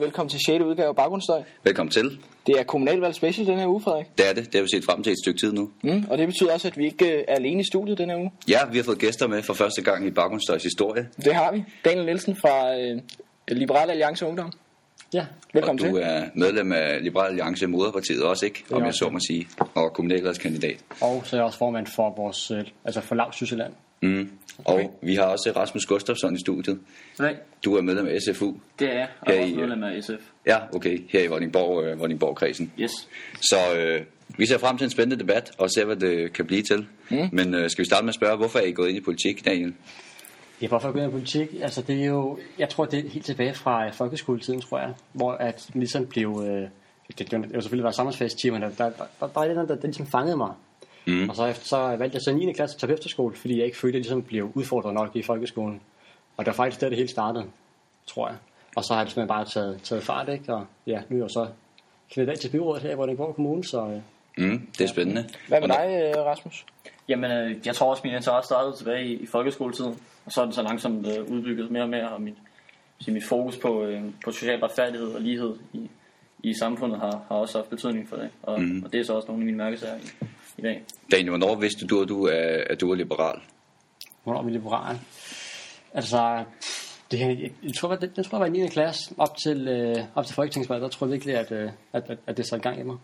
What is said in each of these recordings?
og velkommen til 6. udgave af Baggrundsstøj. Velkommen til. Det er kommunalvalg special den her uge, Frederik. Det er det. Det har vi set frem til et stykke tid nu. Mm, og det betyder også, at vi ikke øh, er alene i studiet den her uge. Ja, vi har fået gæster med for første gang i Baggrundsstøjs historie. Det har vi. Daniel Nielsen fra øh, Liberale Alliance Ungdom. Ja, Velkommen og du til. er medlem af Liberal Alliance Moderpartiet også, ikke? Om jeg så må sige. Og kommunalvalgskandidat. og så er jeg også formand for vores, øh, altså for Lav Sydsjælland. Mm. Og vi har også Rasmus Gustafsson i studiet. Nej, Du er medlem af SFU. det er jeg, og Her også i- medlem af SF. Ja, okay. Her i Vordingborg, øh, Vordingborg-kredsen. Yes. Så øh, vi ser frem til en spændende debat og ser, hvad det kan blive til. Mm. Men øh, skal vi starte med at spørge, hvorfor er I gået ind i politik, Daniel? Ja, hvorfor jeg går ind i politik? Altså det er jo, jeg tror det er helt tilbage fra øh, folkeskoletiden, tror jeg, hvor at det ligesom blev, øh, det, det, det var selvfølgelig var sommerfesttimerne, der, der, der, der, der, der, der, der, der ligesom fangede mig. Mm. Og så, efter, så valgte jeg så 9. klasse at tage på efterskole, fordi jeg ikke følte, at jeg ligesom blev udfordret nok i folkeskolen. Og det var faktisk der, det hele startede, tror jeg. Og så har det simpelthen bare taget, taget fart, ikke? Og ja, nu er jeg så kandidat til byrådet her i Vordingborg Kommune, så øh, Mm, det er spændende. Hvad med dig, øh, Rasmus? Jamen, øh, jeg tror også, min interesse startede tilbage i, i folkeskoletiden. Og så er den så langsomt øh, udbygget mere og mere, og mit, sige, mit fokus på, øh, på social retfærdighed og lighed i, i samfundet har, har også haft betydning for det. Og, mm. og det er så også nogle af mine mærkesager i, i dag. Daniel, hvornår vidste du, at du er, at du er liberal? Hvornår er vi liberale? Altså, det, her- jeg, jeg tror, det, det tror jeg var i 9. klasse, op til, øh, op til folketingsvalget, der tror jeg virkelig, at, øh, at, at, at det satte gang i mig.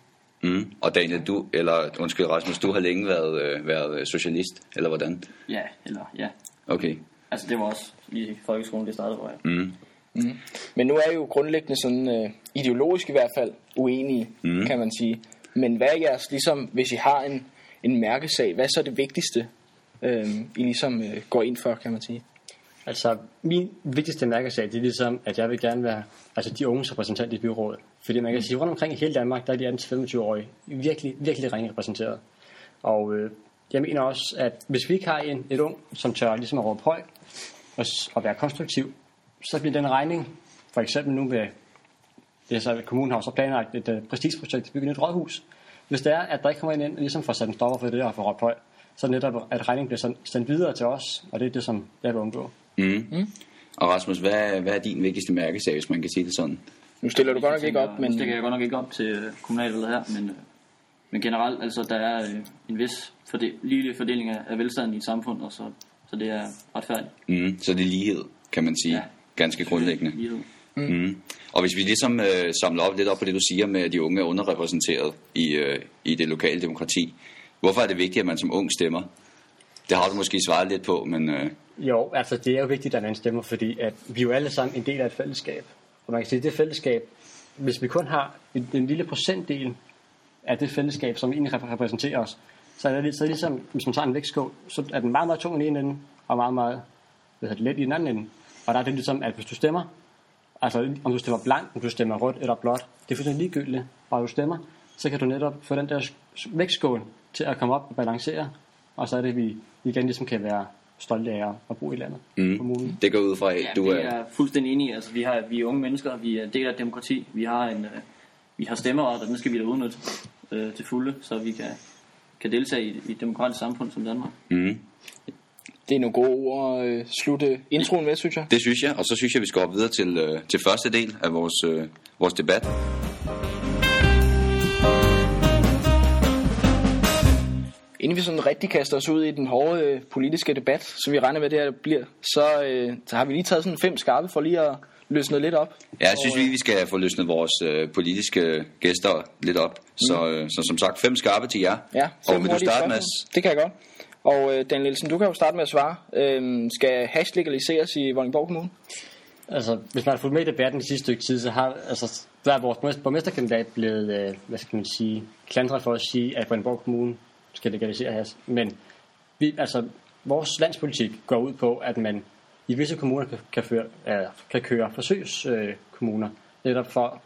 Mm. Og Daniel, du, eller undskyld Rasmus, du har længe været, øh, været øh, socialist, eller hvordan? Ja, eller ja. Okay. Altså, det var også i folkeskolen, det startede, hvor jeg... Mm. Men nu er I jo grundlæggende sådan øh, ideologisk i hvert fald uenige, mm. kan man sige. Men hvad er jeres, ligesom, hvis I har en, en mærkesag, hvad er så det vigtigste, øh, I ligesom øh, går ind for, kan man sige? Altså, min vigtigste mærkesag, det er ligesom, at jeg vil gerne være altså, de unges repræsentant i byrådet. Fordi man kan sige, rundt omkring i hele Danmark, der er de 18-25-årige virkelig, virkelig ringe repræsenteret. Og øh, jeg mener også, at hvis vi ikke har en, et ung, som tør ligesom at råbe højt og, og være konstruktiv, så bliver den regning, for eksempel nu med, det er så, at kommunen har så planlagt et uh, prestigeprojekt at bygge et nyt rådhus. Hvis det er, at der ikke kommer en ind og ligesom får sat en stopper for det og får råbt højt, så er netop, at regningen bliver sendt- videre til os, og det er det, som jeg vil undgå. Mm. Mm. Og Rasmus, hvad, er- hvad er din vigtigste mærkesag, hvis man kan sige det sådan? Nu stiller du godt nok ikke op, men... Det kan jeg godt nok ikke op til øh, kommunalvalget her, men, øh, men generelt, altså, der er øh, en vis fordel, ligelig fordeling af, af velstanden i et samfund, og så, så det er retfærdigt. Mm. Så det er lighed, kan man sige. Ja. Ganske grundlæggende. Lighed. Mm. Og hvis vi ligesom øh, samler op lidt op på det, du siger med, at de unge er underrepræsenteret i, øh, i det lokale demokrati. Hvorfor er det vigtigt, at man som ung stemmer? Det har du måske svaret lidt på, men øh, Jo, altså det er jo vigtigt, at man stemmer, fordi at vi jo alle sammen en del af et fællesskab. Og man kan sige, at det fællesskab, hvis vi kun har en, en lille procentdel af det fællesskab, som egentlig repræ- repræsenterer os, så er det, lidt- så er det ligesom, hvis man tager en vægtskål, så er den meget, meget tung i den ene ende, og meget, meget let i den anden ende. Og der er det ligesom, at hvis du stemmer, altså om du stemmer blankt, om du stemmer rødt eller blåt, det er fuldstændig ligegyldigt, bare du stemmer, så kan du netop få den der vægtskål til at komme op og balancere, og så er det, vi igen ligesom kan være stolte af at- bo i landet, mm. kommunen. det går ud fra, at Ja, du er... er fuldstændig enige. Altså, vi, har, vi er unge mennesker, vi er del af demokrati. Vi har, en, øh, vi har stemmeret, og den skal vi da udnytte øh, til fulde, så vi kan, kan deltage i, i et demokratisk samfund som Danmark. Mm. Det er nogle gode ord at øh, slutte introen med, synes jeg. Det synes jeg, og så synes jeg, vi skal gå videre til, øh, til første del af vores, øh, vores debat. Inden vi sådan rigtig kaster os ud i den hårde øh, politiske debat, som vi regner med, det her bliver, så, øh, så har vi lige taget sådan fem skarpe for lige at løsne lidt op. Ja, jeg synes vi, vi skal få løsnet vores øh, politiske gæster lidt op. Så, øh, så som sagt, fem skarpe til jer. Ja, og vil du starte med? spørgsmål. Det kan jeg godt. Og øh, Dan Nielsen, du kan jo starte med at svare. Øhm, skal hash legaliseres i Vordingborg Kommune? Altså, hvis man har fulgt med i debatten de sidste stykke tid, så har altså, der er vores borgmesterkandidat blevet, øh, hvad skal man sige, klandret for at sige, at Vordingborg Kommune skal legalisere has. Men vi, altså, vores landspolitik går ud på, at man i visse kommuner kan, kan, føre, øh, kan køre forsøgskommuner, øh, kommuner, netop for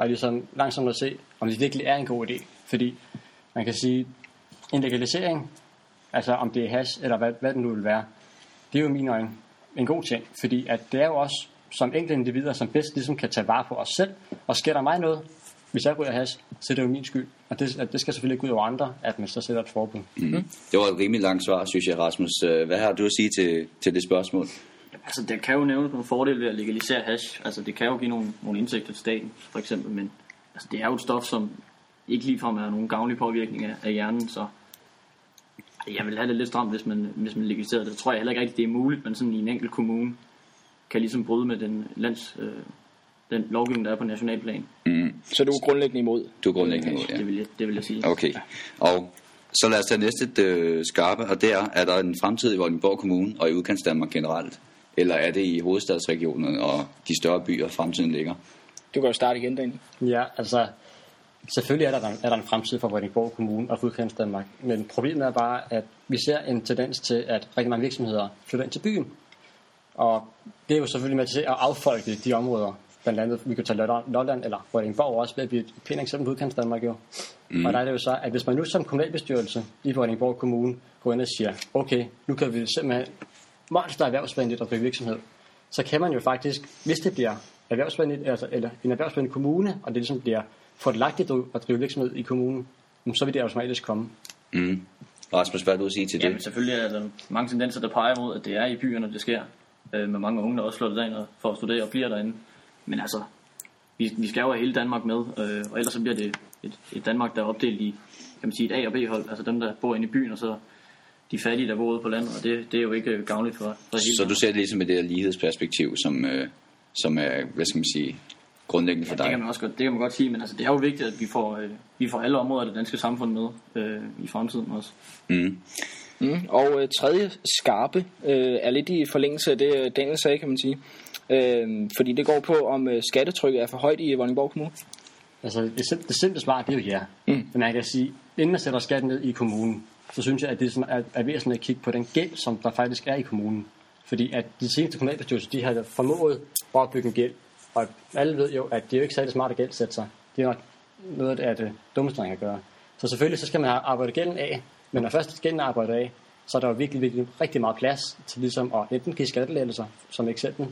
at ligesom langsomt at se, om det virkelig er en god idé. Fordi man kan sige, en legalisering, altså om det er hash eller hvad, hvad det nu vil være, det er jo i mine øjne en god ting, fordi at det er jo også som enkelte individer, som bedst ligesom kan tage vare på os selv, og sker der mig noget, hvis jeg ryger hash, så er det jo min skyld, og det, det skal selvfølgelig ikke ud over andre, at man så sætter et forbud. Mm. Det var et rimelig langt svar, synes jeg, Rasmus. Øh, Hvad har du at sige til, til det spørgsmål? Altså, der kan jo nævnes nogle fordele ved at legalisere hash. Altså, det kan jo give nogle, nogle indtægter til staten, for eksempel, men altså, det er jo et stof, som ikke ligefrem er nogen gavnlig påvirkning af, af hjernen, så jeg vil have det lidt stramt, hvis man, hvis man legaliserer det. Det tror jeg heller ikke rigtigt, det er muligt, men sådan i en enkelt kommune kan ligesom bryde med den lands, øh, den lovgivning, der er på nationalplan. Mm. Så du er grundlæggende imod? Du er grundlæggende imod, ja. Det vil jeg, det vil jeg sige. Okay, og så lad os tage næste øh, skarpe, og det er, er der en fremtid i Vordingborg Kommune og i udkantsdanmark generelt? Eller er det i hovedstadsregionen og de større byer, fremtiden ligger? Du kan jo starte igen, Daniel. Ja, altså selvfølgelig er der, er der en fremtid for Vordingborg Kommune og for Danmark, men problemet er bare, at vi ser en tendens til, at rigtig mange virksomheder flytter ind til byen. Og det er jo selvfølgelig med til at affolke de områder. Blandt andet, vi kan tage Lolland eller Vordingborg også, ved at blive et pænt eksempel på udkants Danmark jo. Mm. Og der er det jo så, at hvis man nu som kommunalbestyrelse i Vordingborg Kommune går ind og siger, okay, nu kan vi simpelthen monster erhvervsvenligt at drive virksomhed, så kan man jo faktisk, hvis det bliver erhvervsvenligt, altså, eller en erhvervsvenlig kommune, og det ligesom bliver fordelagtigt at drive virksomhed i kommunen, så vil det automatisk komme. Mm. Rasmus, hvad vil du sige til det? Jamen selvfølgelig er der mange tendenser, der peger mod, at det er i byerne, det sker. Øh, med mange unge, der også flytter derind for at studere og bliver derinde. Men altså, vi, vi skal jo have hele Danmark med, øh, og ellers så bliver det et, et Danmark, der er opdelt i kan man sige, et A- og B-hold. Altså dem, der bor inde i byen, og så de fattige, der bor ude på landet, og det, det er jo ikke gavnligt for, for hele Så du ser det ligesom med det her lighedsperspektiv, som, øh, som er, hvad skal man sige, grundlæggende for ja, dig? det kan man også godt, det kan man godt sige, men altså, det er jo vigtigt, at vi får, øh, vi får alle områder af det danske samfund med øh, i fremtiden også. Mm. Mm. Og øh, tredje skarpe øh, er lidt i forlængelse af det, øh, Daniel sagde, kan man sige. Øh, fordi det går på, om øh, skattetrykket er for højt i Vordingborg Kommune. Altså, det, sim- det simple svar, det er jo ja. Mm. Men man kan sige, inden man sætter skatten ned i kommunen, så synes jeg, at det er, er væsentligt at kigge på den gæld, som der faktisk er i kommunen. Fordi at de seneste kommunalbestyrelser, de har formået at opbygge en gæld. Og alle ved jo, at det er jo ikke særlig smart at gældsætte sig. Det er nok noget af det dummeste, man kan gøre. Så selvfølgelig så skal man arbejde gælden af, men når først gælden er arbejdet af, så er der jo virkelig, virkelig rigtig meget plads til ligesom at enten give skattelettelser, som eksempel,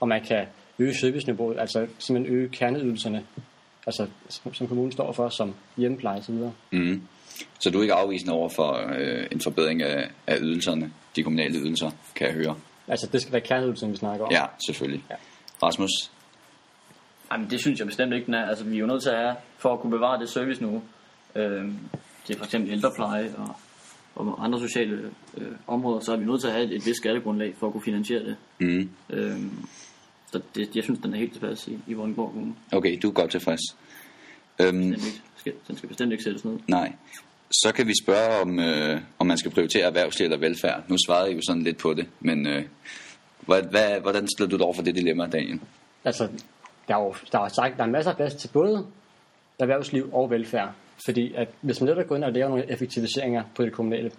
og man kan øge serviceniveauet, altså simpelthen øge kerneydelserne, altså som, som kommunen står for, som hjemmepleje osv. Mm. Mm-hmm. Så du er ikke afvisende over for øh, en forbedring af, af ydelserne, de kommunale ydelser, kan jeg høre? Altså det skal være kerneydelserne, vi snakker om. Ja, selvfølgelig. Ja. Rasmus? Jamen, det synes jeg bestemt ikke, den er. Altså, vi er jo nødt til at have, for at kunne bevare det service nu, øh, til for eksempel ældrepleje og, og andre sociale øh, områder, så er vi nødt til at have et, et vist skattegrundlag for at kunne finansiere det. Mm. Øh, så det, jeg synes, den er helt tilpas i, i Vordingborg Kommune. Okay, du er godt tilfreds. Øhm, Den, ikke, skal, den skal bestemt ikke sættes ned. nej. Så kan vi spørge, om, øh, om man skal prioritere erhvervsliv eller velfærd. Nu svarede I jo sådan lidt på det, men øh, hvad, hvad, hvordan stiller du dig over for det dilemma, Daniel? Altså, der er jo der er sagt, der er masser af plads til både erhvervsliv og velfærd. Fordi at hvis man netop går ind og laver nogle effektiviseringer på det kommunale,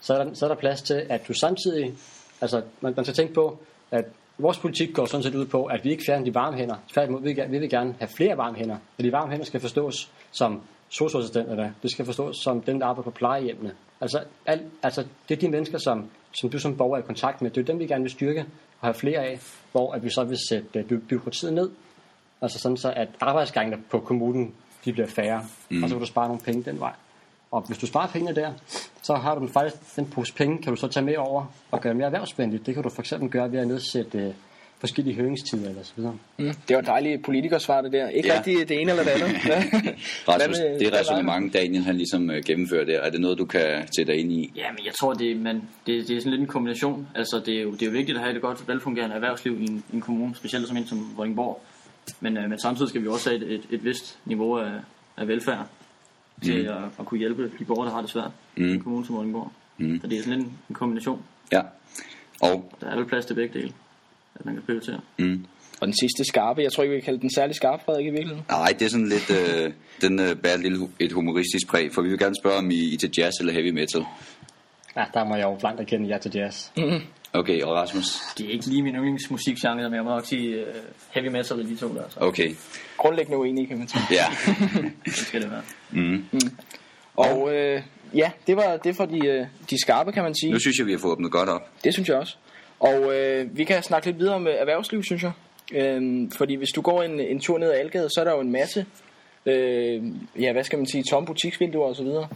så er der, så er der plads til, at du samtidig, altså man, man skal tænke på, at vores politik går sådan set ud på, at vi ikke fjerner de varme hænder. Tværtimod, vi, vi vil gerne have flere varme hænder. Og de varme hænder skal forstås som socialassistenterne. Det skal forstås som dem, der arbejder på plejehjemmene. Altså, al, altså det er de mennesker, som, som du som borger er i kontakt med. Det er dem, vi gerne vil styrke og have flere af, hvor at vi så vil sætte øh, by- byråkratiet ned. Altså sådan så, at arbejdsgangene på kommunen, de bliver færre. Mm. Og så kan du spare nogle penge den vej. Og hvis du sparer pengene der, så har du den faktisk, den pose penge, kan du så tage med over og gøre mere erhvervsvenligt. Det kan du for eksempel gøre ved at nedsætte øh, forskellige høringstider eller så videre. Mm. Det var et dejligt politikersvar, det der. Ikke Ja. ja. rigtig det ene eller det andet. Rasmus, Hvad med- det resonemang, Daniel han ligesom øh, gennemfører der, er det noget, du kan sætte dig ind i? Ja, men jeg tror, det, man, det, det er sådan lidt en kombination. Altså, det er, jo, det er jo vigtigt at have et godt, velfungerende erhvervsliv i en, i en kommune, specielt som en som Vordingborg. Men, øh, men samtidig skal vi også have et, et, et vist niveau af, af velfærd til at, at kunne hjælpe de borgere, der har det svært Mm. i en kommune som Vordingborg. Mm. Så det er sådan lidt en, en kombination. Ja. Og, Der er vel plads til begge dele, at man kan prioritere. mm, Og den sidste skarpe, jeg tror ikke, vi kan kalde den særlig skarp, Frederik, i virkeligheden. nej, det er sådan lidt, øh, den øh, bærer lidt et humoristisk præg, for vi vil gerne spørge, om I, I er til jazz eller heavy metal. Ja, der må jeg jo blankt erkende jer til jazz. Okay, og Rasmus? Det er ikke lige min yndlingsmusikgenre, men jeg må nok sige uh, heavy metal af de to der. Så Okay, Grundlæggende uenige, kan man sige. ja. det skal det være. mm. Og øh, ja, det var det for de, øh, de skarpe, kan man sige. Nu synes jeg, vi har fået åbnet godt op. Det synes jeg også. Og øh, vi kan snakke lidt videre om øh, erhvervsliv, synes jeg. Øhm, fordi hvis du går en, en tur ned ad Algade, så er der jo en masse, øh, ja, hvad skal man sige, tomme butiksvinduer og så videre.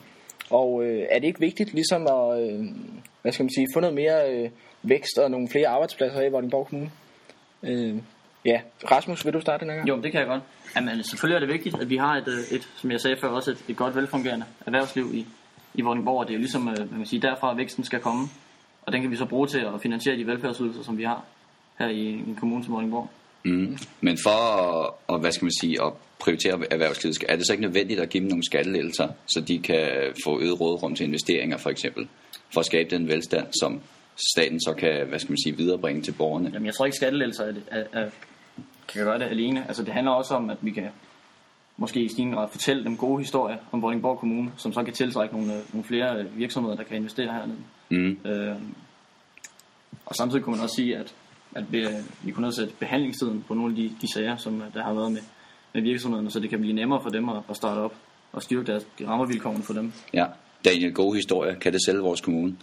Og øh, er det ikke vigtigt ligesom at, øh, hvad skal man sige, få noget mere øh, vækst og nogle flere arbejdspladser i Vordingborg Kommune? Øh, ja, Rasmus, vil du starte den her gang? Jo, det kan jeg godt. Jamen, altså, selvfølgelig er det vigtigt, at vi har et, øh, et som jeg sagde før, også et, et godt velfungerende erhvervsliv i, i Vordingborg. Det er jo ligesom, øh, man kan sige, derfra væksten skal komme. Og den kan vi så bruge til at finansiere de velfærdsydelser, som vi har her i en kommune som Vordingborg. Mm. Men for at, og, hvad skal man sige, at prioritere erhvervslivet, er det så ikke nødvendigt at give dem nogle skattelettelser, så de kan få øget rådrum til investeringer for eksempel, for at skabe den velstand, som staten så kan, hvad skal man sige, viderebringe til borgerne? Jamen, jeg tror ikke, skattelettelser er, er, er, kan gøre det alene. Altså, det handler også om, at vi kan måske i stigende grad fortælle dem gode historier om Vordingborg Kommune, som så kan tiltrække nogle, nogle flere virksomheder, der kan investere hernede. Mm. Øh, og samtidig kunne man også sige, at, at vi, vi kunne nedsætte behandlingstiden på nogle af de, de sager, som der har været med, med virksomhederne, så det kan blive nemmere for dem at, at starte op og styrke deres rammevilkårene for dem. Ja, Daniel, gode historie. Kan det sælge vores kommune?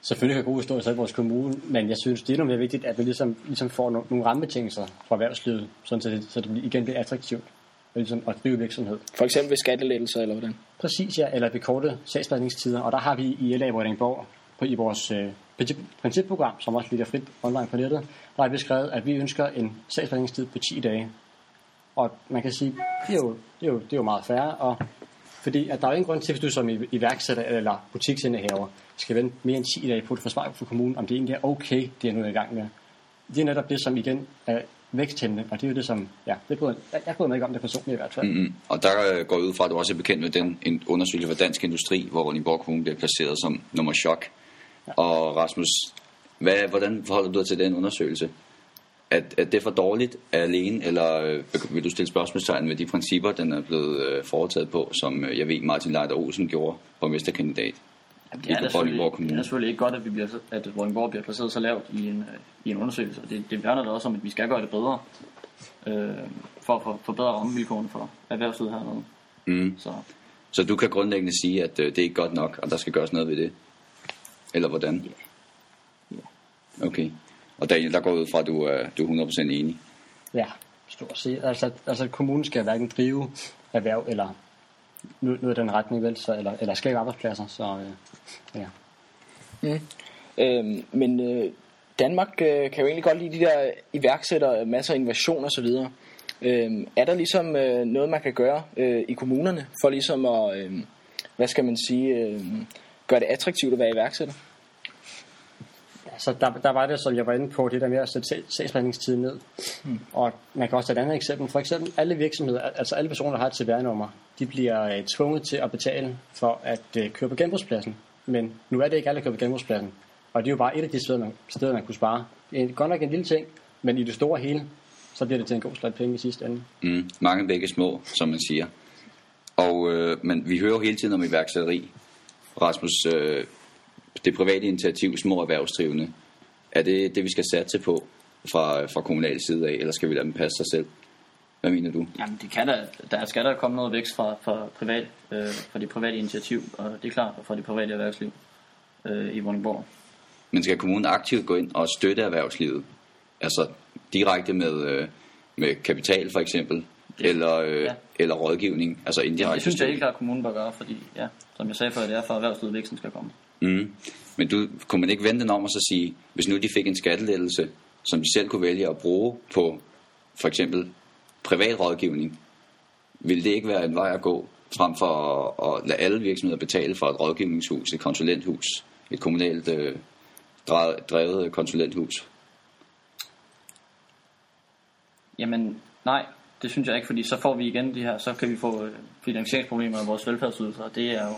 Selvfølgelig kan gode historier sælge vores kommune, men jeg synes, det er noget mere vigtigt, at vi ligesom, ligesom får nogle, nogle rammebetingelser fra erhvervslivet, sådan så det, så det igen bliver attraktivt ligesom at drive virksomhed. For eksempel ved skattelettelser eller hvordan? Præcis, ja, eller ved korte sagsbehandlingstider, og der har vi i LA Vordingborg på, i vores øh, principprogram, som også ligger frit online på nettet, der har vi skrevet, at vi ønsker en sagsbehandlingstid på 10 dage. Og man kan sige, det er jo, det er jo, det er jo meget færre, og fordi at der er ingen grund til, hvis du som iværksætter eller butiksindehaver skal vente mere end 10 dage på at få svar fra kommunen, om det egentlig er okay, det er nu i gang med. Det er netop det, som igen er væksthæmmende, og det er jo det, som, ja, det bryder, jeg, jeg bryder mig ikke om det personligt i hvert fald. Mm-hmm. Og der øh, går ud fra, at du også er bekendt med den en undersøgelse for Dansk Industri, hvor Vordingborg Kommune bliver placeret som nummer chok. Og Rasmus, hvad, hvordan forholder du dig til den undersøgelse? Er, er det for dårligt alene, eller øh, vil du stille spørgsmålstegn ved de principper, den er blevet øh, foretaget på, som jeg ved Martin Leider Olsen gjorde, borgmesterkandidat? Jamen, det, er selvfølgelig, det er selvfølgelig ikke godt, at, vi bliver, at Vordingborg bliver placeret så lavt i en, i en undersøgelse. Det, det værner da også om, at vi skal gøre det bedre, øh, for at forbedre rammevilkårene for erhvervslivet hernede. Mm. Så. så du kan grundlæggende sige, at øh, det er ikke godt nok, og der skal gøres noget ved det? Eller hvordan? Ja. Yeah. Okay. Og Daniel, der går ud fra, at du, er, du er 100% enig? Ja, stort set. Altså, altså kommunen skal hverken drive erhverv eller noget af den retning, vel? Så, eller, eller skabe arbejdspladser. Så, øh, ja. Mm. Øhm, men øh, Danmark øh, kan jo egentlig godt lide de der iværksætter, masser af innovation osv. Øhm, er der ligesom øh, noget, man kan gøre øh, i kommunerne, for ligesom at, øh, hvad skal man sige, øh, gøre det attraktivt at være iværksætter? så der, der var det, som jeg var inde på, det der med at sætte sagsbehandlingstiden ned. Hmm. Og man kan også tage et andet eksempel. For eksempel alle virksomheder, altså alle personer, der har et CVR-nummer, de bliver uh, tvunget til at betale for at uh, køre på genbrugspladsen. Men nu er det ikke alle, der kører på genbrugspladsen. Og det er jo bare et af de steder, man, steder, man kunne spare. Det er godt nok en lille ting, men i det store hele, så bliver det til en god slat penge i sidste ende. Mm, mange begge små, som man siger. Og, øh, men vi hører jo hele tiden om iværksætteri. Rasmus, øh, det private initiativ, små erhvervsdrivende, er det det, vi skal satse på fra, fra kommunal side af, eller skal vi lade dem passe sig selv? Hvad mener du? Jamen, det kan da, der skal der komme noget vækst fra, fra, privat, øh, fra det private initiativ, og det er klart fra det private erhvervsliv øh, i Vordingborg. Men skal kommunen aktivt gå ind og støtte erhvervslivet? Altså direkte med, øh, med kapital for eksempel. Eller, øh, ja. eller rådgivning, altså indirekte Jeg synes, det er helt klart, at kommunen bør gøre, fordi, ja, som jeg sagde før, det er for erhvervslivet, væksten skal komme. Mm. Men du, kunne man ikke vente den om og så sige, hvis nu de fik en skattelettelse, som de selv kunne vælge at bruge på for eksempel privat rådgivning, ville det ikke være en vej at gå, frem for at, at lade alle virksomheder betale for et rådgivningshus, et konsulenthus, et kommunalt øh, drevet konsulenthus? Jamen, nej, det synes jeg ikke, fordi så får vi igen det her, så kan vi få øh, finansieringsproblemer af vores velfærdsydelser, og det er jo,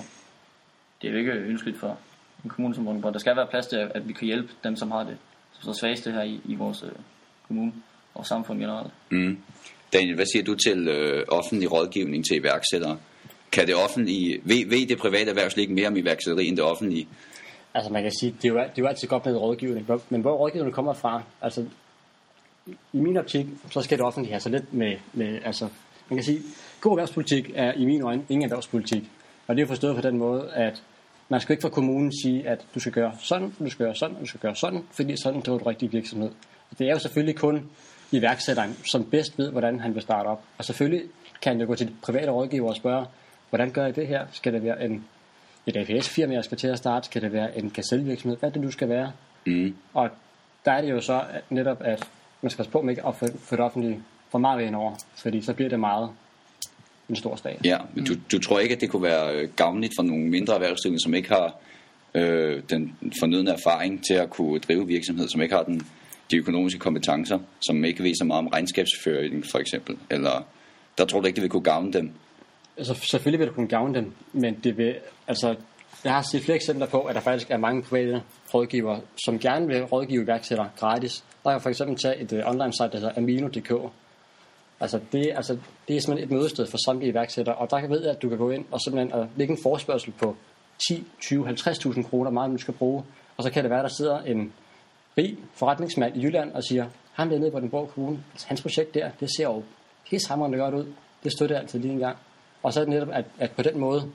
det er jo ikke ønskeligt for, en kommune som Vordingborg. Der skal være plads til, at vi kan hjælpe dem, som har det så svageste her i, i vores øh, kommune og samfund generelt. Mm. Daniel, hvad siger du til øh, offentlig rådgivning til iværksættere? Kan det offentlige, ved, ved det private erhvervsliv ikke mere om iværksætteri end det offentlige? Altså man kan sige, det er jo, det er jo altid godt med rådgivning, men hvor rådgivningen kommer fra, altså i min optik, så skal det offentlige have så lidt med, med altså man kan sige, god erhvervspolitik er i min øjne ingen erhvervspolitik. Og det er forstået på den måde, at man skal ikke fra kommunen sige, at du skal gøre sådan, du skal gøre sådan, du skal gøre sådan, fordi sådan driver du rigtig virksomhed. Det er jo selvfølgelig kun iværksætteren, som bedst ved, hvordan han vil starte op. Og selvfølgelig kan han jo gå til de private rådgiver og spørge, hvordan gør jeg det her? Skal det være en, et APS-firma, jeg skal til at starte? Skal det være en gazelvirksomhed? Hvad det nu skal være? Mm. Og der er det jo så at netop, at man skal passe på med ikke at få, få det offentlige for meget ind over, fordi så bliver det meget en stor stat. Ja, men du, du tror ikke, at det kunne være øh, gavnligt for nogle mindre erhvervsdrivende, som ikke har øh, den fornødne erfaring til at kunne drive virksomhed, som ikke har den, de økonomiske kompetencer, som ikke ved så meget om regnskabsføring for eksempel, eller der tror du ikke, det vil kunne gavne dem? Altså, selvfølgelig vil det kunne gavne dem, men det vil, altså, jeg har set flere eksempler på, at der faktisk er mange private rådgivere, som gerne vil rådgive iværksættere gratis. Der kan for eksempel tage et uh, online site, der hedder Amino.dk. Altså det, altså, det er simpelthen et mødested for samtlige iværksættere, og der ved jeg, at du kan gå ind og simpelthen uh, lægge en forspørgsel på 10, 20, 50.000 kroner, meget du skal bruge. Og så kan det være, der sidder en rig forretningsmand i Jylland og siger, ham der nede på den borg kommune, altså, hans projekt der, det ser jo pissehammerende godt ud. Det støtter jeg altid lige en gang. Og så er det netop, at, at på den måde,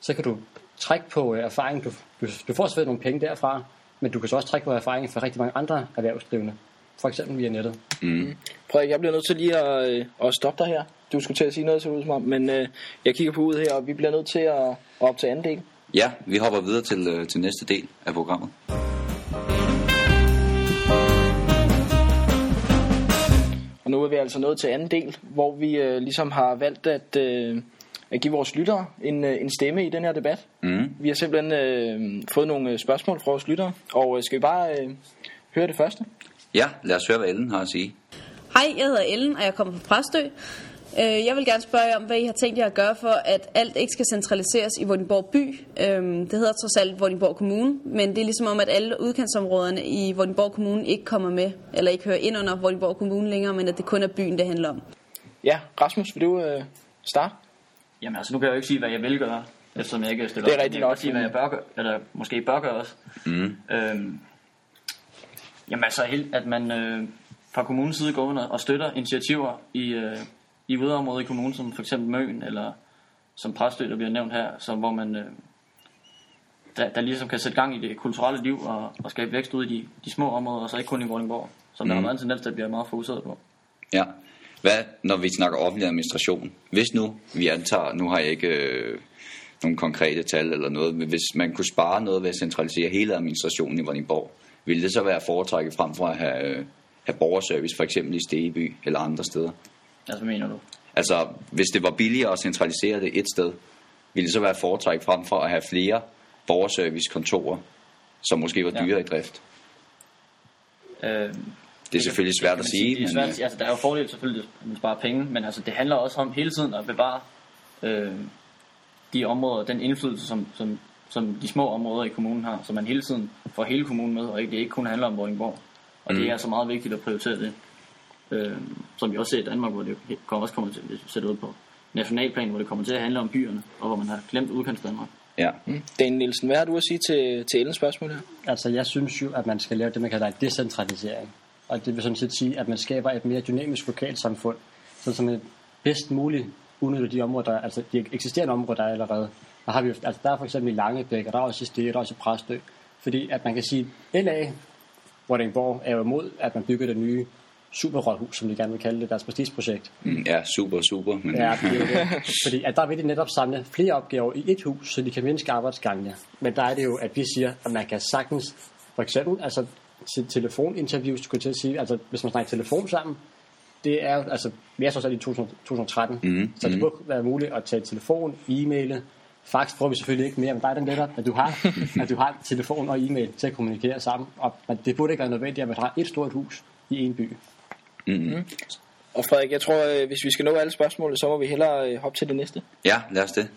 så kan du trække på øh, erfaring. Du, du, du får selvfølgelig nogle penge derfra, men du kan så også trække på erfaring fra rigtig mange andre erhvervsdrivende. For eksempel via nettet. Mm. Frederik, jeg bliver nødt til lige at, øh, at stoppe dig her. Du skulle til at sige noget, så ud som om, men øh, jeg kigger på ud her, og vi bliver nødt til at, at optage anden del. Ja, vi hopper videre til, øh, til næste del af programmet. Og nu er vi altså nået til anden del, hvor vi øh, ligesom har valgt at, øh, at give vores lyttere en, øh, en stemme i den her debat. Mm. Vi har simpelthen øh, fået nogle øh, spørgsmål fra vores lyttere, og øh, skal vi bare øh, høre det første? Ja, lad os høre, hvad Ellen har at sige. Hej, jeg hedder Ellen, og jeg kommer fra Præstø. Jeg vil gerne spørge jer om, hvad I har tænkt jer at gøre for, at alt ikke skal centraliseres i Vordingborg by. Øhm, Det hedder trods alt Vordingborg Kommune, men det er ligesom om, at alle udkantsområderne i Vordingborg Kommune ikke kommer med, eller ikke hører ind under Vordingborg Kommune længere, men at det kun er byen, det handler om. Ja, Rasmus, vil du øh, starte? Jamen altså, nu kan jeg jo ikke sige, hvad jeg vil gøre, eftersom jeg ikke stiller Det er op. rigtigt nok, sige, hvad jeg bør gøre, eller måske bør gøre også. Mm. Øhm, jamen altså, helt, at man øh, fra kommunens side går under og støtter initiativer i, øh, i yderområder i kommunen, som for eksempel Møn, eller som Præstø, der bliver nævnt her, så hvor man øh, der, der ligesom kan sætte gang i det kulturelle liv og, og skabe vækst ud i de, de små områder, og så ikke kun i Vordingborg, som mm. der har været en tendens til at blive meget fokuseret på. Ja. Hvad, når vi snakker offentlig administration? Hvis nu, vi antager, nu har jeg ikke øh, nogle konkrete tal eller noget, men hvis man kunne spare noget ved at centralisere hele administrationen i Vordingborg, ville det så være foretrækket frem for at have, øh, have borgerservice, for eksempel i Stegeby eller andre steder? Altså, hvad mener du? Altså, hvis det var billigere at centralisere det et sted, ville det så være foretrækket frem for at have flere borgerservicekontorer, som måske var Ja. dyre i drift? Øh, Det er selvfølgelig svært at sige, det er men svært, at øh, altså, der er jo fordel selvfølgelig, at man sparer penge, men altså, det handler også om hele tiden at bevare øh, de områder, den indflydelse, som, som, som de små områder i kommunen har, så man hele tiden får hele kommunen med, og ikke, det ikke kun handler om Vordingborg. Og mm. det er altså meget vigtigt at prioritere det. Øh, som vi også ser i Danmark, hvor det kommer, også kommer til at sætte ud på nationalplan, hvor det kommer til at handle om byerne, og hvor man har glemt udkants Danmark. ja. Mm. Daniel Nielsen, hvad har du at sige til, til Ellens spørgsmål her? Altså, jeg synes jo, at man skal lave det, man kalder en decentralisering. Og det vil sådan set sige, at man skaber et mere dynamisk lokalsamfund, så som man bedst muligt udnytter de områder, der, altså de eksisterende områder, der er allerede. Der, har vi altså der er for eksempel i Langebæk, og der er også i Stege, der er også i Præstø. Fordi at man kan sige, LA, Vordingborg, er jo imod, at man bygger det nye superrådhus, som de gerne vil kalde det, deres prestigeprojekt. Mm, ja, super, super. Men, Ja, det er det. Fordi at der vil de netop samle flere opgaver i et hus, så de kan mindske arbejdsgangene. Men der er det jo, at vi siger, at man kan sagtens, for eksempel, altså til telefoninterviews, skulle jeg til at sige, altså hvis man snakker telefon sammen, det er altså, vi er så i 2000 2013, Mhm, så det burde være muligt at tage telefon, e-mail, fax får vi selvfølgelig ikke mere, men der er den netop, at du har, at du har telefon og e-mail til at kommunikere sammen, og det burde ikke være nødvendigt, at man har et stort hus i en by. Og Frederik, jeg tror, øh, hvis vi skal nå alle spørgsmål, så må vi hellere øh, hoppe til det næste. ja, lad os det.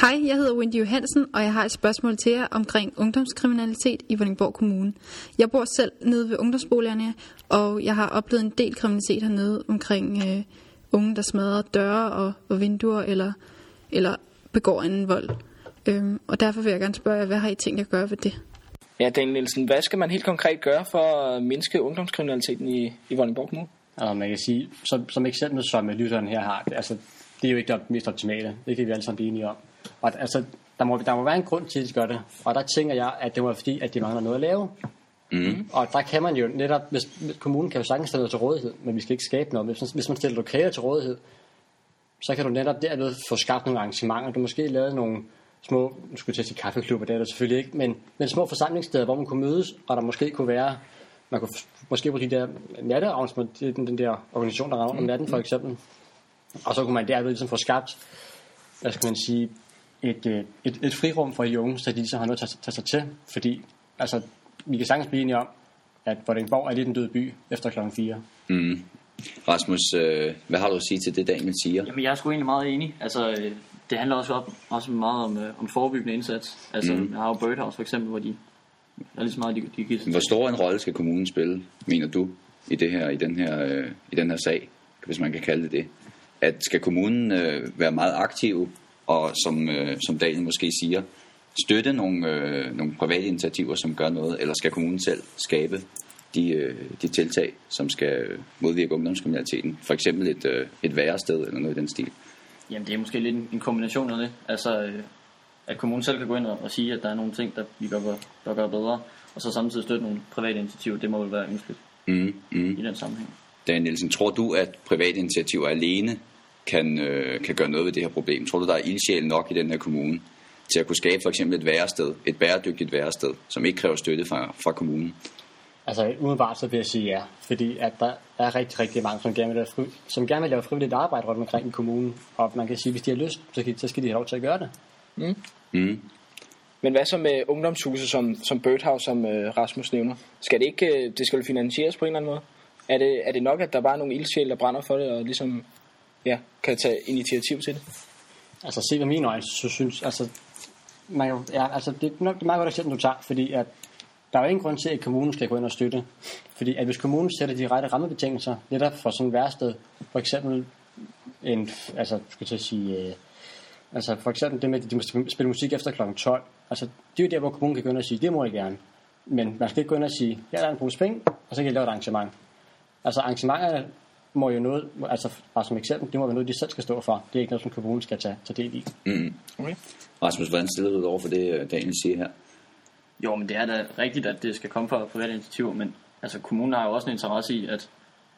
Hej, jeg hedder Wendy Johansen, og jeg har et spørgsmål til jer omkring ungdomskriminalitet i Vordingborg Kommune. Jeg bor selv nede ved ungdomsboligerne, og jeg har oplevet en del kriminalitet hernede omkring øh, unge, der smadrer døre og, og vinduer eller, eller begår anden vold. Øhm, og derfor vil jeg gerne spørge jer, hvad har I tænkt jer at gøre ved det? Ja, Daniel Nielsen, hvad skal man helt konkret gøre for at mindske ungdomskriminaliteten i, i Vordingborg Kommune? Og man kan sige, som, som eksempel som lytteren her har, det, altså, det er jo ikke det mest optimale. Det kan vi alle sammen blive enige om. Og altså, der må, der må være en grund til, at de gør det. Og der tænker jeg, at det må være fordi, at de mangler noget at lave. Mm. Og der kan man jo netop, hvis, hvis kommunen kan jo sagtens stille noget til rådighed, men vi skal ikke skabe noget. Hvis, hvis man stiller lokaler til rådighed, så kan du netop derved få skabt nogle arrangementer. Du måske lavet nogle små, nu skulle jeg til at sige kaffeklubber, det er der selvfølgelig ikke, men, men små forsamlingssteder, hvor man kunne mødes, og der måske kunne være, man kunne måske på de der nattearrangementer, den, den der organisation, der rammer om natten for eksempel, og så kunne man derved ligesom få skabt, hvad skal man sige, et, øh, et, et frirum for de unge, så de så har noget at tage, tage sig til, fordi altså, vi kan sagtens blive enige om, at Vordingborg er lidt en død by efter klokken 4. Mm. Rasmus, øh, hvad har du at sige til det, Daniel siger? Jamen, jeg er sgu egentlig meget enig. Altså, øh, det handler også, op, også meget om, øh, om forebyggende indsats. Altså, mm. jeg har jo Birdhouse for eksempel, hvor de er lige så meget, de, de giver Hvor stor en rolle skal kommunen spille, mener du, i, det her, i, den, her, øh, i den her sag, hvis man kan kalde det det? At skal kommunen øh, være meget aktiv, og som, øh, som Daniel måske siger, støtte nogle, øh, nogle private initiativer, som gør noget, eller skal kommunen selv skabe de, øh, de tiltag, som skal modvirke ungdomskriminaliteten? For eksempel et, øh, et værested eller noget i den stil. Jamen, det er måske lidt en, en kombination af det. Altså, øh, at kommunen selv kan gå ind og, og sige, at der er nogle ting, der vi bør, gøre- bør gøre bedre, og så samtidig støtte nogle private initiativer. Det må vel være ønskeligt Mm, mm. i den sammenhæng. Dan Nielsen, tror du, at private initiativer alene kan, øh, kan gøre noget ved det her problem? Tror du, der er ildsjæl nok i den her kommune til at kunne skabe for eksempel et værested, et bæredygtigt værested, som ikke kræver støtte fra, fra kommunen? Altså umiddelbart så vil jeg sige ja, fordi at der er rigtig, rigtig mange, som gerne vil lave, fri, som gerne vil lave frivilligt arbejde rundt omkring i kommunen, og man kan sige, hvis de har lyst, så, så skal de have lov til at gøre det. Mm. Men hvad så med ungdomshuse som, som Birdhouse, som øh, Rasmus nævner? Skal det ikke, øh, det skal finansieres på en eller anden måde? Er det, er det nok, at der bare er nogle ildsjæle, der brænder for det, og ligesom ja, kan tage initiativ til det? Altså se med mine øjne, så synes altså, man jo, ja, altså det er nok det er meget godt eksempel, du tager, fordi at der er jo ingen grund til, at kommunen skal gå ind og støtte. Fordi at hvis kommunen sætter de rette rammebetingelser, netop for sådan et værsted, for eksempel en, altså, skal jeg til at sige, øh, altså for eksempel det med, at de må spille musik efter kl. 12, altså det er jo der, hvor kommunen kan gå ind og sige, det må I gerne. Men man skal ikke gå ind og sige, ja, der er en pose penge, og så kan I lave et arrangement. Altså arrangementerne må jo noget, altså bare som eksempel, det må være noget, de selv skal stå for. Det er ikke noget, som kommunen skal tage, tage del i. Mm. Okay. Rasmus, hvordan stiller du dig over for det, øh, Daniel siger her? Jo, men det er da rigtigt, at det skal komme fra private initiativer, men altså, kommunen har jo også en interesse i, at,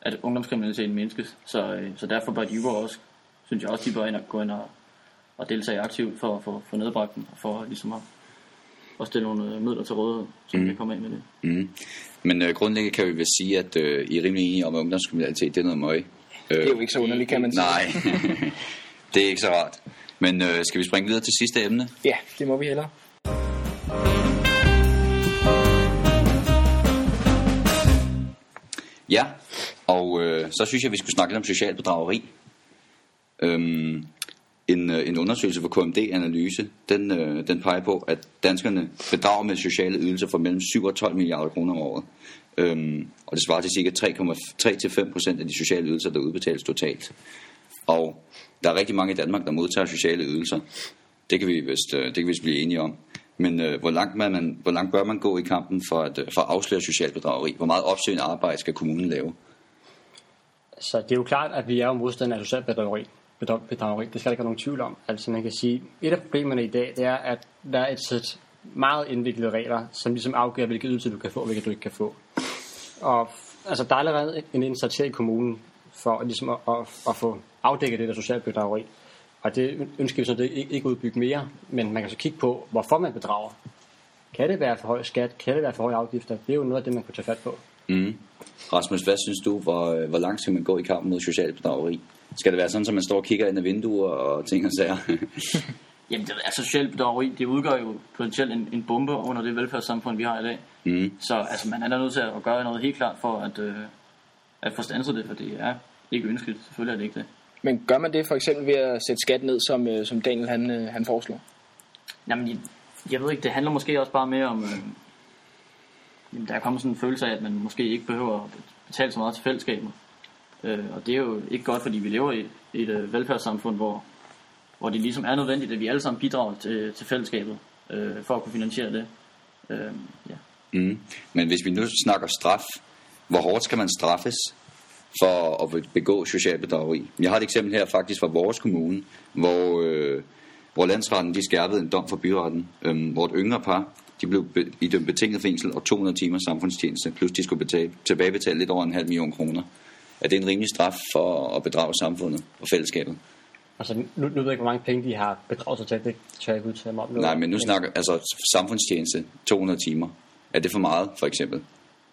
at ungdomskriminaliteten mindskes, så, øh, så derfor bør de jo også, synes jeg også, de bør ind og, gå ind og, og deltage aktivt for at få, få nedbragt den, og for ligesom at, at stille nogle øh, midler til rådighed, som mm. kan komme af med det. Mm. Men øh, grundlæggende kan vi vel sige, at øh, I er rimelig enige om, at ungdomskriminalitet det er noget møg. Øh, Det er jo ikke så underligt, kan man sige. Nej, det er ikke så rart. Men øh, skal vi springe videre til sidste emne? Ja, det må vi hellere. Ja, og øh, så synes jeg, vi skulle snakke lidt om social bedrageri. Øhm, en, øh, en undersøgelse fra KMD Analyse, den, øh, den peger på, at danskerne bedrager med sociale ydelser for mellem 7 og 12 milliarder kroner om året. Øhm, og det svarer til ca. 3,3-5 procent af de sociale ydelser, der udbetales totalt. Og der er rigtig mange i Danmark, der modtager sociale ydelser. Det kan vi vist, øh, det kan vi vist blive enige om. Men øh, hvor, langt man, man, hvor langt bør man gå i kampen for at, øh, for at afsløre social bedrageri? Hvor meget opsøgende arbejde skal kommunen lave? Så det er jo klart, at vi er jo modstander af socialt bedrageri. Bedrageri. Det skal der ikke være nogen tvivl om. Altså man kan sige, et af problemerne i dag, det er, at der er et sæt meget indviklede regler, som ligesom afgør, hvilke ydelser du kan få, og hvilke du ikke kan få. Og altså, der er allerede en indsats her i kommunen for ligesom at, at, at få afdækket det der sociale bedrageri. Og det ønsker vi sådan set ikke udbygge mere, men man kan så kigge på, hvorfor man bedrager. Kan det være for høj skat? Kan det være for høje afgifter? Det er jo noget af det, man kunne tage fat på. Mm. Rasmus, hvad synes du, hvor, hvor langt skal man gå i kampen mod social bedrageri? Skal det være sådan, at man står og kigger ind ad vinduer og ting og sager? Jamen, det, altså socialt bedrageri, det udgør jo potentielt en, en bombe under det velfærdssamfund, vi har i dag. mm. Så altså, man er da nødt til at gøre noget helt klart for at, øh, at få standset det, for det er ikke ønskeligt. Selvfølgelig er det ikke det. Men gør man det for eksempel ved at sætte skat ned, som, øh, som Daniel han, øh, han foreslår? Jamen, jeg, jeg ved ikke, det handler måske også bare mere om... Øh, jamen, der er kommet sådan en følelse af, at man måske ikke behøver at betale så meget til fællesskabet. Øh, og det er jo ikke godt, fordi vi lever i et, et øh, velfærdssamfund, hvor, hvor det ligesom er nødvendigt, at vi alle sammen bidrager til, til fællesskabet, øh, for at kunne finansiere det. Øh, ja. Mm. Men hvis vi nu snakker straf, hvor hårdt skal man straffes for at begå social bedrageri? Jeg har et eksempel her faktisk fra vores kommune, hvor, øh, hvor landsretten de skærpede en dom for byretten, øh, hvor et yngre par de blev be- idømt betinget fængsel og 200 timer samfundstjeneste, plus de skulle betale, tilbagebetale lidt over en halv million kroner. Er det en rimelig straf for at bedrage samfundet og fællesskabet? Altså, nu, nu ved jeg ikke, hvor mange penge de har bedraget sig til. Det tør jeg ikke udtale mig om. nu. Nej, men nu snakker altså samfundstjeneste, 200 timer. Er det for meget, for eksempel?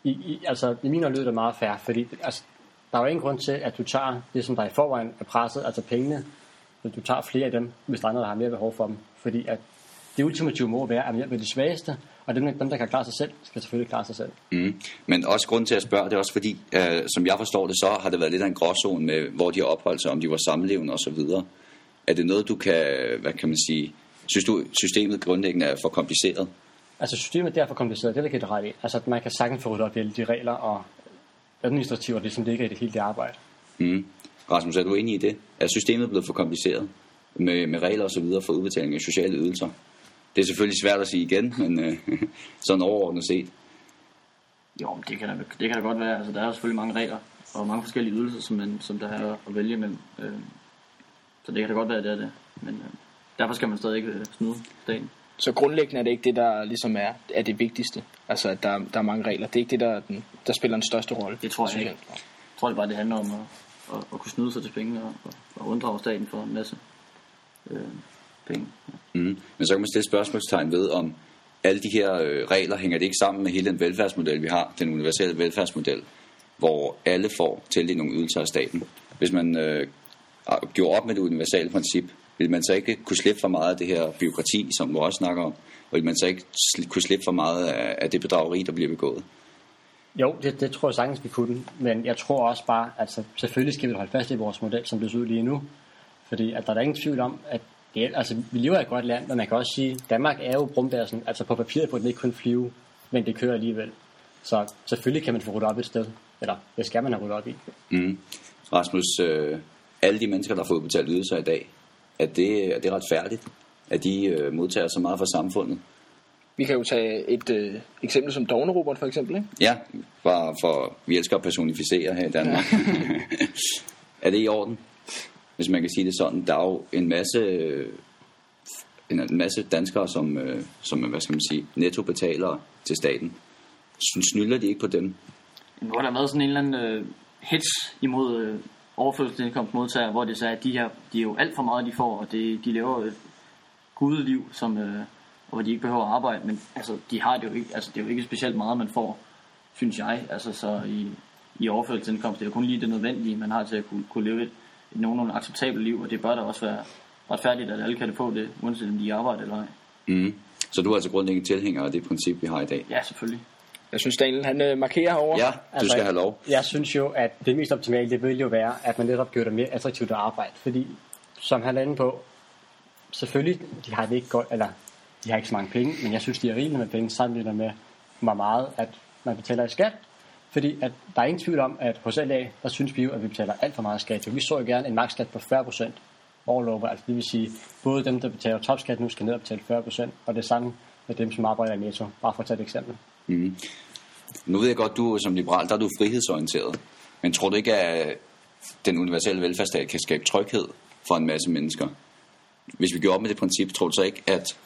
I, i, altså, i mine lyder det meget fair, fordi altså, der er jo ingen grund til, at du tager det, som der i forvejen er presset, altså pengene, at du tager flere af dem, hvis der er noget, der har mere behov for dem. Fordi at det ultimative må være, at man hjælper de svageste, og dem, dem, der kan klare sig selv, skal selvfølgelig klare sig selv. Mm. Men også grund til at spørge, det er også fordi, øh, som jeg forstår det, så har det været lidt af en gråzone med, hvor de har opholdt sig, om de var samlevende osv. Er det noget, du kan, hvad kan man sige, synes du, systemet grundlæggende er for kompliceret? Altså systemet er for kompliceret, det er det kan ret i. Altså at man kan sagtens få ryddet op i alle de regler og administrativer, det som ligger i det hele det arbejde. Mm. Rasmus, er du enig i det? Er systemet blevet for kompliceret med, med regler og så videre for udbetaling af sociale ydelser? Det er selvfølgelig svært at sige igen, men øh, sådan overordnet set. Jo, men det kan, da, det kan da godt være. Altså, der er jo selvfølgelig mange regler og mange forskellige ydelser, som, man, som der er at vælge imellem. Øh, så det kan da godt være, at det er det. Men øh, derfor skal man stadig ikke øh, snyde staten. Så grundlæggende er det ikke det, der ligesom er, er det vigtigste. Altså, at der, der er mange regler. Det er ikke det, der, er den, der spiller den største rolle. Det tror jeg synes ikke. Jeg tror det bare, det handler om at, at, at kunne snyde sig til penge og, og, og unddrage staten for en masse øh, penge. Ja. Mm. Men så kan man stille spørgsmålstegn ved, om alle de her øh, regler hænger det ikke sammen med hele den velfærdsmodel, vi har, den universelle velfærdsmodel, hvor alle får tildelt nogle ydelser af staten. Hvis man øh, gjorde op med det universelle princip, vil man så ikke kunne slippe for meget af det her byråkrati, som du også snakker om, og vil man så ikke kunne slippe for meget af, af det bedrageri, der bliver begået? Jo, det, det tror jeg sagtens, vi kunne. Men jeg tror også bare, at altså, selvfølgelig skal vi holde fast i vores model, som det ser ud lige nu. Fordi at der er der ingen tvivl om, at det er, altså, vi lever i et godt land, men man kan også sige, at Danmark er jo brumbærsen. Altså på papiret burde den ikke kun flyve, men det kører alligevel. Så selvfølgelig kan man få ryddet op et sted. Eller det skal man have ryddet op i. Mm. Rasmus, øh, alle de mennesker, der får udbetalt ydelser i dag, er det, er det retfærdigt, at de øh, modtager så meget fra samfundet? Vi kan jo tage et øh, eksempel som Dovne-Robert for eksempel. Ikke? Ja, bare for vi elsker at personificere her i Danmark. er det i orden, hvis man kan sige det sådan? Der er jo en masse, en, en masse danskere, som, øh, som øh, hvad skal man sige, netto betaler til staten. Snylder de ikke på dem? Nu har der været sådan en eller anden øh, hits imod øh, overførselsindkomstmodtagere, hvor det så er, at de, her, de er jo alt for meget, de får, og det, de lever et gudeliv, som, øh, hvor de ikke behøver at arbejde, men altså, de har det jo ikke, altså, det er jo ikke specielt meget, man får, synes jeg, altså så i, i overførselsindkomst, det er jo kun lige det nødvendige, man har til at kunne, kunne leve et, et nogenlunde acceptabelt liv, og det bør da også være retfærdigt, at alle kan det få det, uanset om de arbejder eller ej. Mm. Så du er altså grundlæggende tilhænger af det princip, vi har i dag? Ja, selvfølgelig. Jeg synes, Daniel han øh, markerer herovre. Ja, du skal have lov. Jeg synes jo, at det mest optimale, det vil jo være, at man netop gør det mere attraktivt at arbejde. Fordi, som han er inde på, selvfølgelig, de har det ikke godt, eller de har ikke så mange penge, men jeg synes, de er rigeligt med penge, sammenlignet med, hvor meget, at man betaler i skat. Fordi at der er ingen tvivl om, at hos LA, der synes vi jo, at vi betaler alt for meget skat. Jo, vi så jo gerne en maksskat på 40% overlover. Altså det vil sige, både dem, der betaler topskat nu, skal ned og betale 40%, og det samme med dem, som arbejder i Netto. Bare for at tage et eksempel. Mm. Nu ved jeg godt, du som liberal, der er du frihedsorienteret. Men tror du ikke, at den universelle velfærdsstat kan skabe tryghed for en masse mennesker? Hvis vi gjorde op med det princip, tror du så ikke, at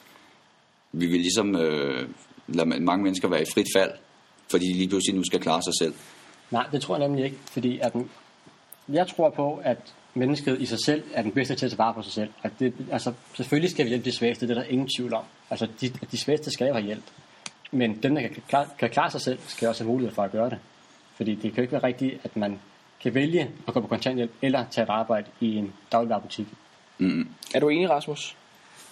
vi vil ligesom øh, lade mange mennesker være i frit fald, fordi de lige pludselig nu skal klare sig selv? Nej, det tror jeg nemlig ikke, fordi at den, jeg tror på, at mennesket i sig selv er den bedste til at tage vare på sig selv. At det, altså, selvfølgelig skal vi hjælpe de svageste, det er der ingen tvivl om. Altså, de, de svageste skal jo have hjælp. Men dem, der kan klare, kan klare sig selv, skal også have mulighed for at gøre det. Fordi det kan jo ikke være rigtigt, at man kan vælge at gå på kontanthjælp eller tage et arbejde i en dagligvarerbutik. Mm. Er du enig, Rasmus?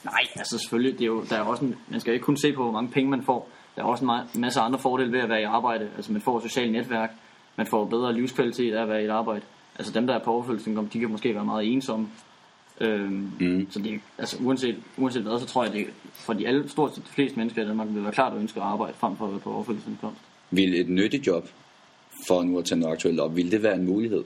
Nej, altså selvfølgelig, det er jo, der er også en, man skal ikke kun se på, hvor mange penge man får. Der er også en ma- masse andre fordele ved at være i arbejde. Altså man får et socialt netværk, man får bedre livskvalitet af at være i et arbejde. Altså dem, der er på overførselsindkomst, de kan måske være meget ensomme. Øhm, Mm. Så det, er- altså uanset, uanset hvad, så tror jeg, det for de alle, stort set de fleste mennesker i Danmark vil være klart at ønske at arbejde frem for at være på overførselsindkomst. Vil et nyttigt job, for nu at tage noget aktuelt op, vil det være en mulighed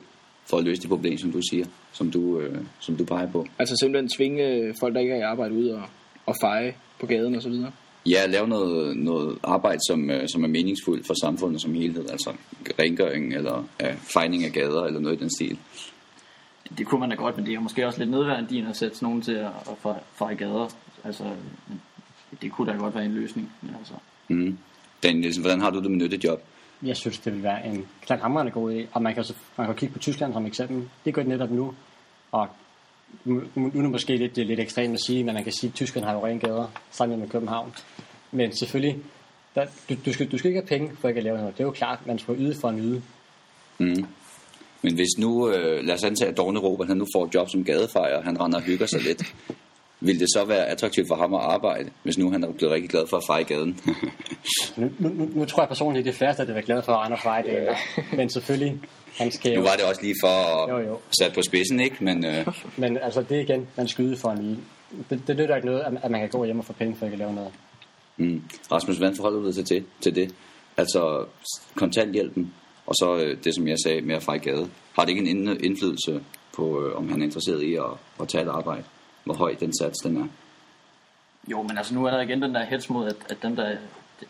for at løse det problem, som du siger, som du, øh, som du peger på? Altså simpelthen tvinge folk, der ikke er i arbejde ud og, og feje på gaden og så videre. Ja, lave noget, noget arbejde, som, øh, som er meningsfuldt for samfundet som helhed, altså rengøring eller ja, fejning af gader eller noget i den stil. Det kunne man da godt, men det er måske også lidt nedværdigt at sætte nogen til at, at i gader. Altså, det kunne da godt være en løsning. Men altså, Mm. Daniel Nielsen, hvordan har du det med nyttigt job? Jeg synes, det vil være en klart hammerende god idé. Og man kan, så, man kan kigge på Tyskland som eksempel. Det gør det netop nu. Og nu nu er det måske lidt, det er lidt ekstremt at sige, men man kan sige, at Tyskland har jo rene gader sammen med København. Men selvfølgelig, der, du, du, skal, du skal ikke have penge for ikke at lave noget. Det er jo klart, man skal yde for en yde. Mm. Men hvis nu, øh, lad os antage, at Dorne Robert, han nu får et job som gadefejer, han render og hygger sig lidt, vil det så være attraktivt for ham at arbejde, hvis nu han er blevet rigtig glad for at feje gaden? Nu, nu, nu, tror jeg personligt, det er færrest, at det er glad for at rende og feje det. Men selvfølgelig, han skal jo... nu var det også lige for at Jo, jo. sætte på spidsen, ikke? Men øh, Men altså, det er igen, man skal yde for en yde. Det, det nytter ikke noget, at, at man kan gå hjem og få penge for ikke at lave noget. mm. Rasmus, hvordan forholder du dig til, til det? Altså kontanthjælpen, og så øh, det, som jeg sagde med at feje gade. Har det ikke en ind- indflydelse på, øh, om han er interesseret i at, at tage et arbejde? Hvor høj den sats den er? Jo, men altså nu er der igen den der hets mod, at, at dem der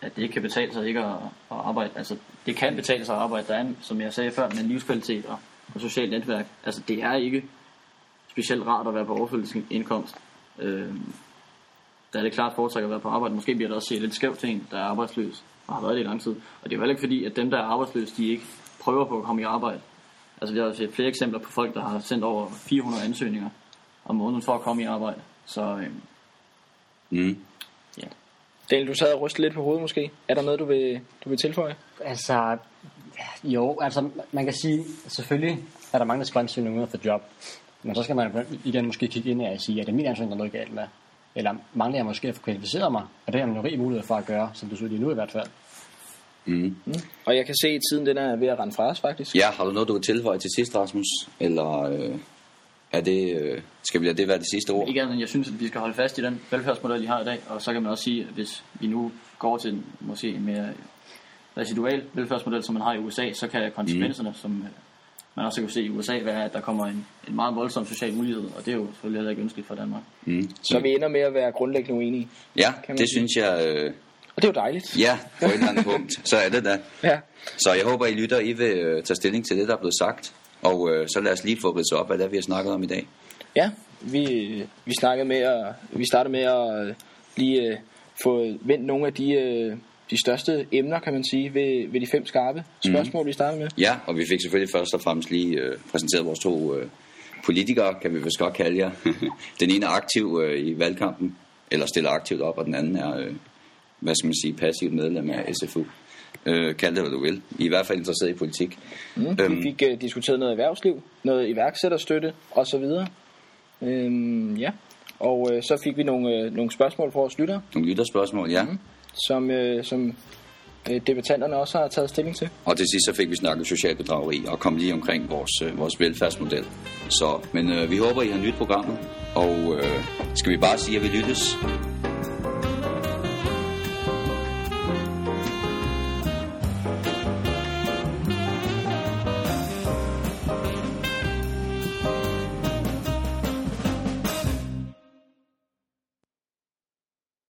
at det ikke kan betale sig ikke at, at arbejde. Altså, det kan betale sig at arbejde. Der er, en, som jeg sagde før, med livskvalitet og, og socialt netværk. Altså, det er ikke specielt rart at være på overførselsindkomst. Øh, der er det klart foretræk at være på arbejde. Måske bliver det også set lidt skævt til en, der er arbejdsløs og har været det i lang tid. Og det er jo heller ikke fordi, at dem, der er arbejdsløse, de ikke prøver på at komme i arbejde. Altså, vi har jo set flere eksempler på folk, der har sendt over 400 ansøgninger om måneden for at komme i arbejde. Så øh, Mm. Daniel, du sad og rystede lidt på hovedet måske. Er der noget, du vil, du vil tilføje? Altså, jo, altså man kan sige, selvfølgelig er der mange, der skal ansøge uden for job. Men så skal man igen måske kigge ind og sige, at det er min ansøgning, der er noget galt med. Eller mangler jeg måske at få kvalificeret mig, og det har man jo rig mulighed for at gøre, som du siger lige nu i hvert fald. Mm. Og jeg kan se, at tiden den er ved at rende fra os faktisk. Ja, har du noget, du vil tilføje til sidst, Rasmus? Eller øh, er det, øh, skal vi lade det være det sidste ord? Ikke andet jeg synes, at vi skal holde fast i den velfærdsmodel, de har i dag. Og så kan man også sige, at hvis vi nu går til en, måske en mere residual velfærdsmodel, som man har i USA, så kan konsekvenserne, mm. som øh, man også kan se i USA, være, at der kommer en, en meget voldsom social ulighed. Og det er jo selvfølgelig heller ikke ønskeligt for Danmark. Mm. Så vi ender med at være grundlæggende uenige. Ja, det sige. synes jeg, øh, Og det er jo dejligt. ja, på et eller andet punkt, så er det da. Ja. Så jeg håber, I lytter, I vil øh, tage stilling til det, der er blevet sagt. Og øh, så lad os lige få ridset op, hvad det er, vi har snakket om i dag. Ja, vi, vi snakkede med at, vi startede med at øh, lige øh, få vendt nogle af de, øh, de største emner, kan man sige, ved, ved de fem skarpe spørgsmål, mm. vi startede med. Ja, og vi fik selvfølgelig først og fremmest lige øh, præsenteret vores to øh, politikere, kan vi vist godt kalde jer. den ene er aktiv øh, i valgkampen, eller stiller aktivt op, og den anden er, øh, hvad skal man sige, passivt medlem af SFU. Øh, kald det, hvad du vil. I er i hvert fald interesseret i politik. Mm. Øhm. Vi fik øh, diskuteret noget erhvervsliv, noget iværksætterstøtte osv. Øhm, ja, og øh, så fik vi nogle, øh, nogle spørgsmål fra vores lyttere, Nogle lytterspørgsmål, ja. Mm. som, øh, som øh, debattanterne også har taget stilling til. Og til sidst så fik vi snakket social bedrageri og kom lige omkring vores, øh, vores velfærdsmodel. Så, men øh, vi håber, I har nyt programmet, og øh, skal vi bare sige, at vi lyttes.